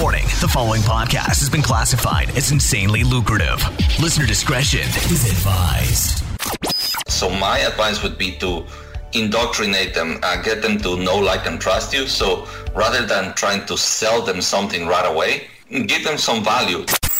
Warning the following podcast has been classified as insanely lucrative. Listener discretion is advised. So, my advice would be to indoctrinate them, uh, get them to know, like, and trust you. So, rather than trying to sell them something right away, give them some value.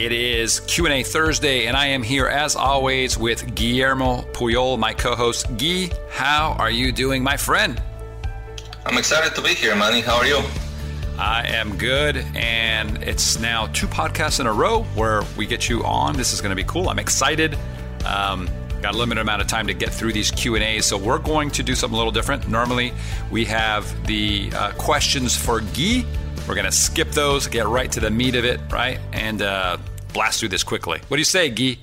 It is Q&A Thursday, and I am here as always with Guillermo Puyol, my co-host. Guy, how are you doing, my friend? I'm excited to be here, Manny. How are you? I am good, and it's now two podcasts in a row where we get you on. This is going to be cool. I'm excited. Um, got a limited amount of time to get through these q and A's, so we're going to do something a little different normally we have the uh, questions for guy we're going to skip those get right to the meat of it right and uh, blast through this quickly. What do you say guy?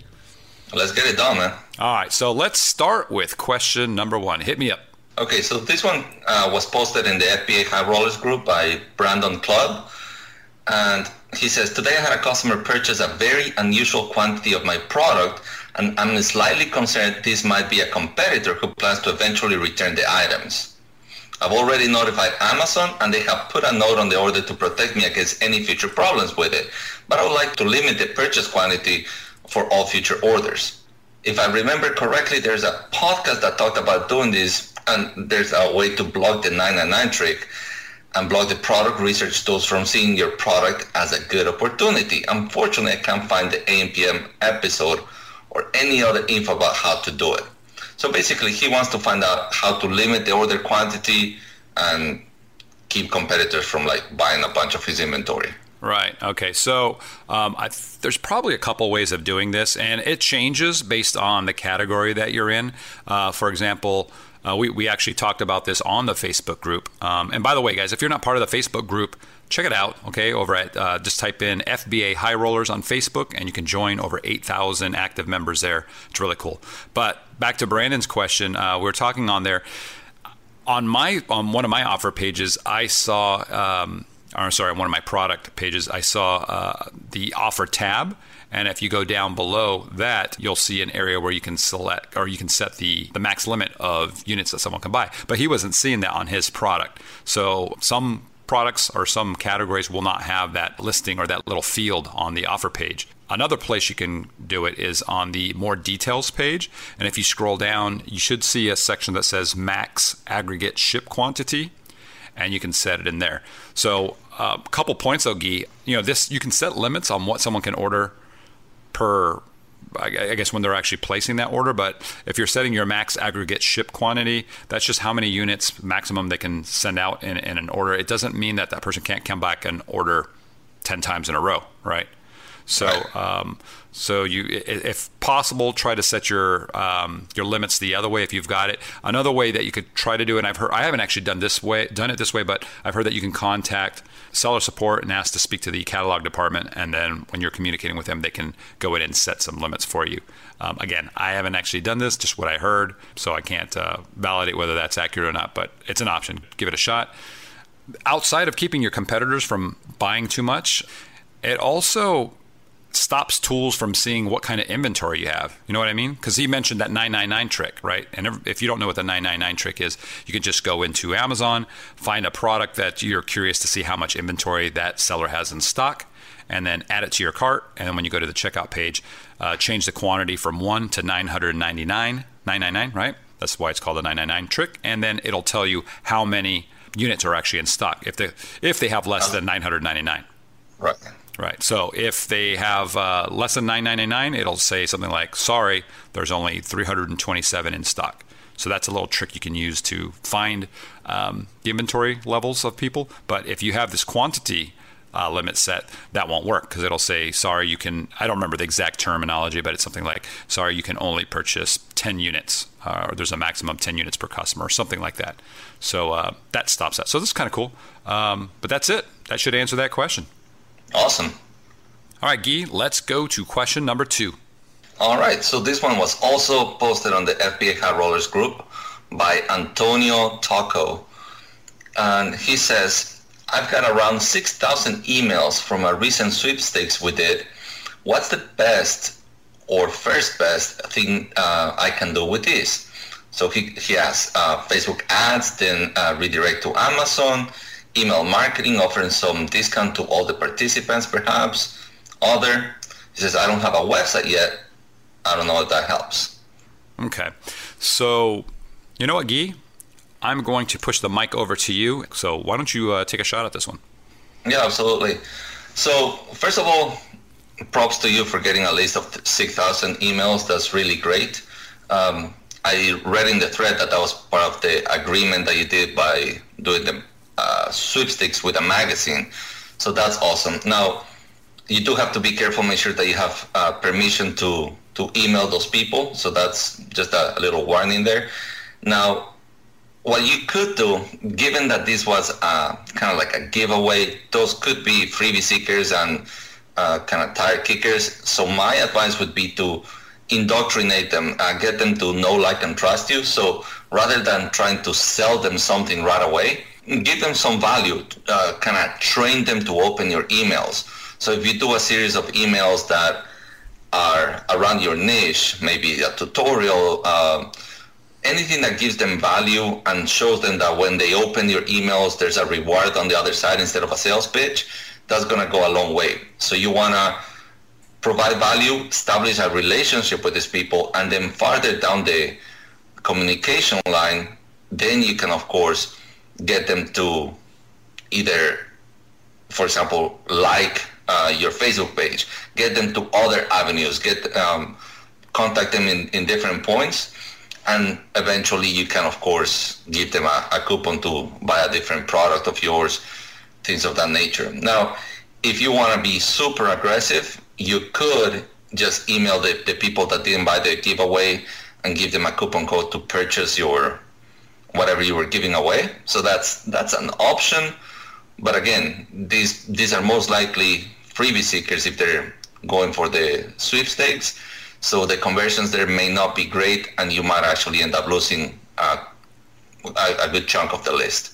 Let's get it done man. All right so let's start with question number one. Hit me up. Okay so this one uh, was posted in the fba high rollers group by Brandon Clubb and he says today i had a customer purchase a very unusual quantity of my product and I'm slightly concerned this might be a competitor who plans to eventually return the items. I've already notified Amazon and they have put a note on the order to protect me against any future problems with it, but I would like to limit the purchase quantity for all future orders. If I remember correctly, there's a podcast that talked about doing this and there's a way to block the 999 trick and block the product research tools from seeing your product as a good opportunity. Unfortunately, I can't find the AMPM episode or any other info about how to do it. So basically, he wants to find out how to limit the order quantity and keep competitors from like buying a bunch of his inventory. Right. Okay. So um, th- there's probably a couple ways of doing this, and it changes based on the category that you're in. Uh, for example, uh, we, we actually talked about this on the Facebook group. Um, and by the way, guys, if you're not part of the Facebook group, check it out. Okay, over at uh, just type in FBA High Rollers on Facebook, and you can join over 8,000 active members there. It's really cool. But back to Brandon's question, uh, we were talking on there. On my on one of my offer pages, I saw. Um, or sorry, on one of my product pages, I saw uh, the offer tab. And if you go down below that, you'll see an area where you can select or you can set the, the max limit of units that someone can buy. But he wasn't seeing that on his product. So some products or some categories will not have that listing or that little field on the offer page. Another place you can do it is on the more details page. And if you scroll down, you should see a section that says max aggregate ship quantity, and you can set it in there. So, a uh, couple points though, Guy. You know, this you can set limits on what someone can order per I guess when they're actually placing that order. But if you're setting your max aggregate ship quantity, that's just how many units maximum they can send out in, in an order. It doesn't mean that that person can't come back and order 10 times in a row, right? So, um, so you, if possible, try to set your um, your limits the other way if you've got it. Another way that you could try to do, it, and I've heard, I haven't actually done this way, done it this way, but I've heard that you can contact seller support and ask to speak to the catalog department, and then when you're communicating with them, they can go in and set some limits for you. Um, again, I haven't actually done this, just what I heard, so I can't uh, validate whether that's accurate or not, but it's an option. Give it a shot. Outside of keeping your competitors from buying too much, it also stops tools from seeing what kind of inventory you have. You know what I mean? Because he mentioned that 999 trick, right? And if you don't know what the 999 trick is, you can just go into Amazon, find a product that you're curious to see how much inventory that seller has in stock, and then add it to your cart. And then when you go to the checkout page, uh, change the quantity from one to 999, 999, right? That's why it's called the 999 trick. And then it'll tell you how many units are actually in stock if they if they have less than 999. Right. Right. So if they have uh, less than 999, it'll say something like, "Sorry, there's only 327 in stock." So that's a little trick you can use to find um, the inventory levels of people. But if you have this quantity uh, limit set, that won't work because it'll say, "Sorry, you can." I don't remember the exact terminology, but it's something like, "Sorry, you can only purchase 10 units," uh, or "There's a maximum 10 units per customer," or something like that. So uh, that stops that. So this is kind of cool. Um, but that's it. That should answer that question. Awesome. All right, Guy, let's go to question number two. All right, so this one was also posted on the FBA High Rollers group by Antonio Tocco. And he says, I've got around 6,000 emails from a recent sweepstakes we did. What's the best or first best thing uh, I can do with this? So he, he has uh, Facebook ads, then uh, redirect to Amazon, email marketing, offering some discount to all the participants perhaps. Other, he says, I don't have a website yet. I don't know if that helps. Okay. So, you know what, Guy? I'm going to push the mic over to you. So, why don't you uh, take a shot at this one? Yeah, absolutely. So, first of all, props to you for getting a list of 6,000 emails. That's really great. Um, I read in the thread that that was part of the agreement that you did by doing the uh, sweepstakes with a magazine. So that's awesome. Now, you do have to be careful, make sure that you have uh, permission to to email those people. So that's just a, a little warning there. Now, what you could do, given that this was uh, kind of like a giveaway, those could be freebie seekers and uh, kind of tire kickers. So my advice would be to indoctrinate them, uh, get them to know, like, and trust you. So rather than trying to sell them something right away, give them some value, uh, kind of train them to open your emails. So if you do a series of emails that are around your niche, maybe a tutorial, uh, anything that gives them value and shows them that when they open your emails, there's a reward on the other side instead of a sales pitch, that's going to go a long way. So you want to provide value, establish a relationship with these people, and then farther down the communication line, then you can, of course, get them to either, for example, like uh, your Facebook page, get them to other avenues, get um, contact them in, in different points, and eventually you can, of course, give them a, a coupon to buy a different product of yours, things of that nature. Now, if you want to be super aggressive, you could just email the, the people that didn't buy the giveaway and give them a coupon code to purchase your whatever you were giving away. So that's that's an option. But again, these these are most likely freebie seekers if they're going for the sweepstakes. So the conversions there may not be great, and you might actually end up losing uh, a, a, good chunk of the list.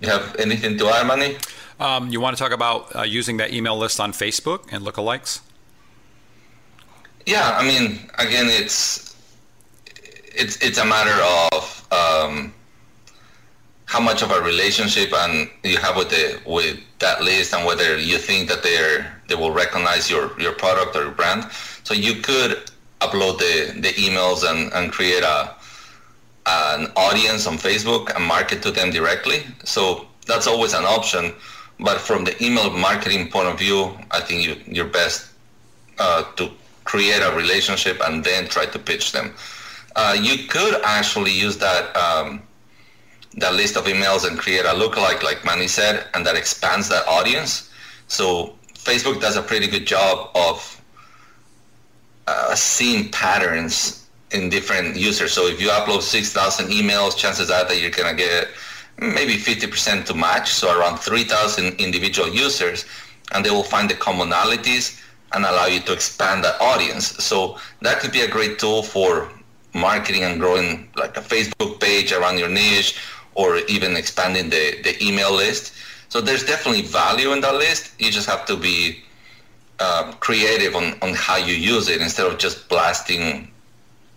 You have anything to add, Manny? Um, you want to talk about uh, using that email list on Facebook and lookalikes? Yeah, I mean, again, it's it's it's a matter of um, how much of a relationship and you have with the with that list and whether you think that they're they will recognize your your product or your brand. So you could upload the the emails and and create a an audience on Facebook and market to them directly. So that's always an option. But from the email marketing point of view, I think you, you're best uh, to create a relationship and then try to pitch them. Uh, you could actually use that um, that list of emails and create a lookalike, like Manny said, and that expands that audience. So Facebook does a pretty good job of uh, seeing patterns in different users. So if you upload 6,000 emails, chances are that you're going to get maybe 50% to match, so around 3,000 individual users, and they will find the commonalities and allow you to expand that audience. So that could be a great tool for marketing and growing like a Facebook page around your niche or even expanding the, the email list. So there's definitely value in that list. You just have to be uh, creative on, on how you use it instead of just blasting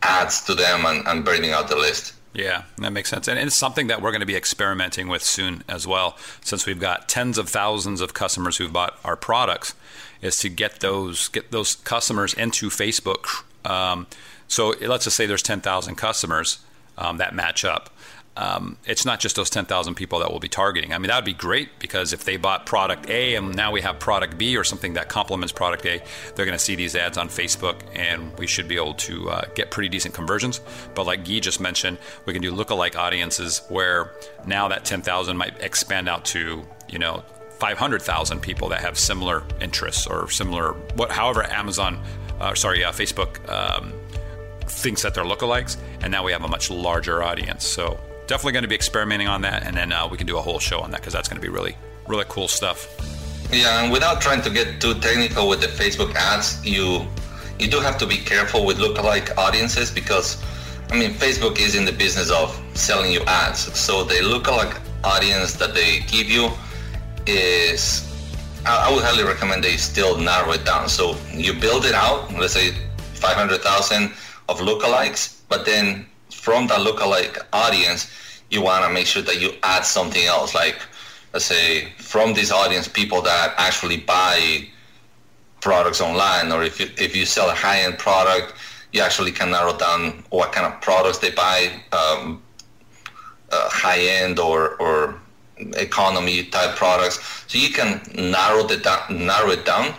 ads to them and, and burning out the list. Yeah, that makes sense. And it's something that we're going to be experimenting with soon as well, since we've got tens of thousands of customers who've bought our products, is to get those get those customers into Facebook. Um, so let's just say there's 10,000 customers um, that match up um, it's not just those 10,000 people that we'll be targeting. I mean, that would be great because if they bought product A and now we have product B or something that complements product A, they're going to see these ads on Facebook and we should be able to uh, get pretty decent conversions. But like Guy just mentioned, we can do lookalike audiences where now that 10,000 might expand out to, you know, 500,000 people that have similar interests or similar, what, however, Amazon, uh, sorry, uh, Facebook um, thinks that they're lookalikes. And now we have a much larger audience. So definitely going to be experimenting on that, and then uh, we can do a whole show on that because that's going to be really, really cool stuff. Yeah, and without trying to get too technical with the Facebook ads, you you do have to be careful with lookalike audiences because I mean Facebook is in the business of selling you ads. So the lookalike audience that they give you is I, I would highly recommend they still narrow it down. So you build it out, let's say 500,000 of lookalikes, but then from that lookalike audience, you want to make sure that you add something else, like let's say from this audience, people that actually buy products online, or if you, if you sell a high-end product, you actually can narrow down what kind of products they buy, um, uh, high-end or or economy type products. So you can narrow the narrow it down,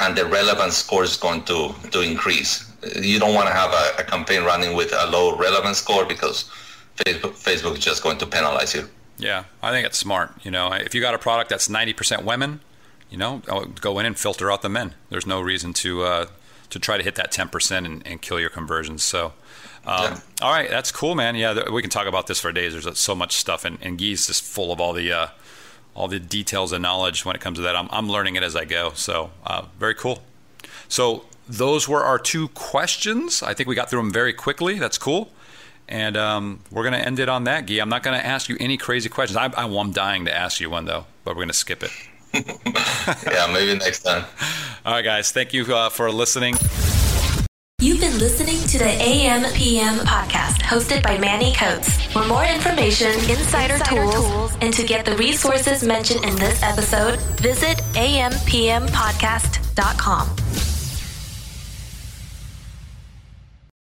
and the relevance score is going to to increase. You don't want to have a, a campaign running with a low relevance score because Facebook Facebook is just going to penalize you. Yeah, I think it's smart. You know, if you got a product that's ninety percent women, you know, go in and filter out the men. There's no reason to uh, to try to hit that ten percent and, and, kill your conversions. So. Um, yeah. All right, that's cool, man. Yeah, we can talk about this for days. There's so much stuff, and, and Guy's just full of all the uh, all the details and knowledge when it comes to that. I'm, I'm learning it as I go. So uh, very cool. So those were our two questions. I think we got through them very quickly. That's cool. And um, we're going to end it on that, Guy. I'm not going to ask you any crazy questions. I, I, I'm dying to ask you one, though, but we're going to skip it. yeah, maybe next time. All right, guys. Thank you uh, for listening. You've been listening to the AM PM podcast hosted by Manny Coats. For more information, insider, insider tools, tools, and to get the resources mentioned in this episode, visit ampmpodcast.com.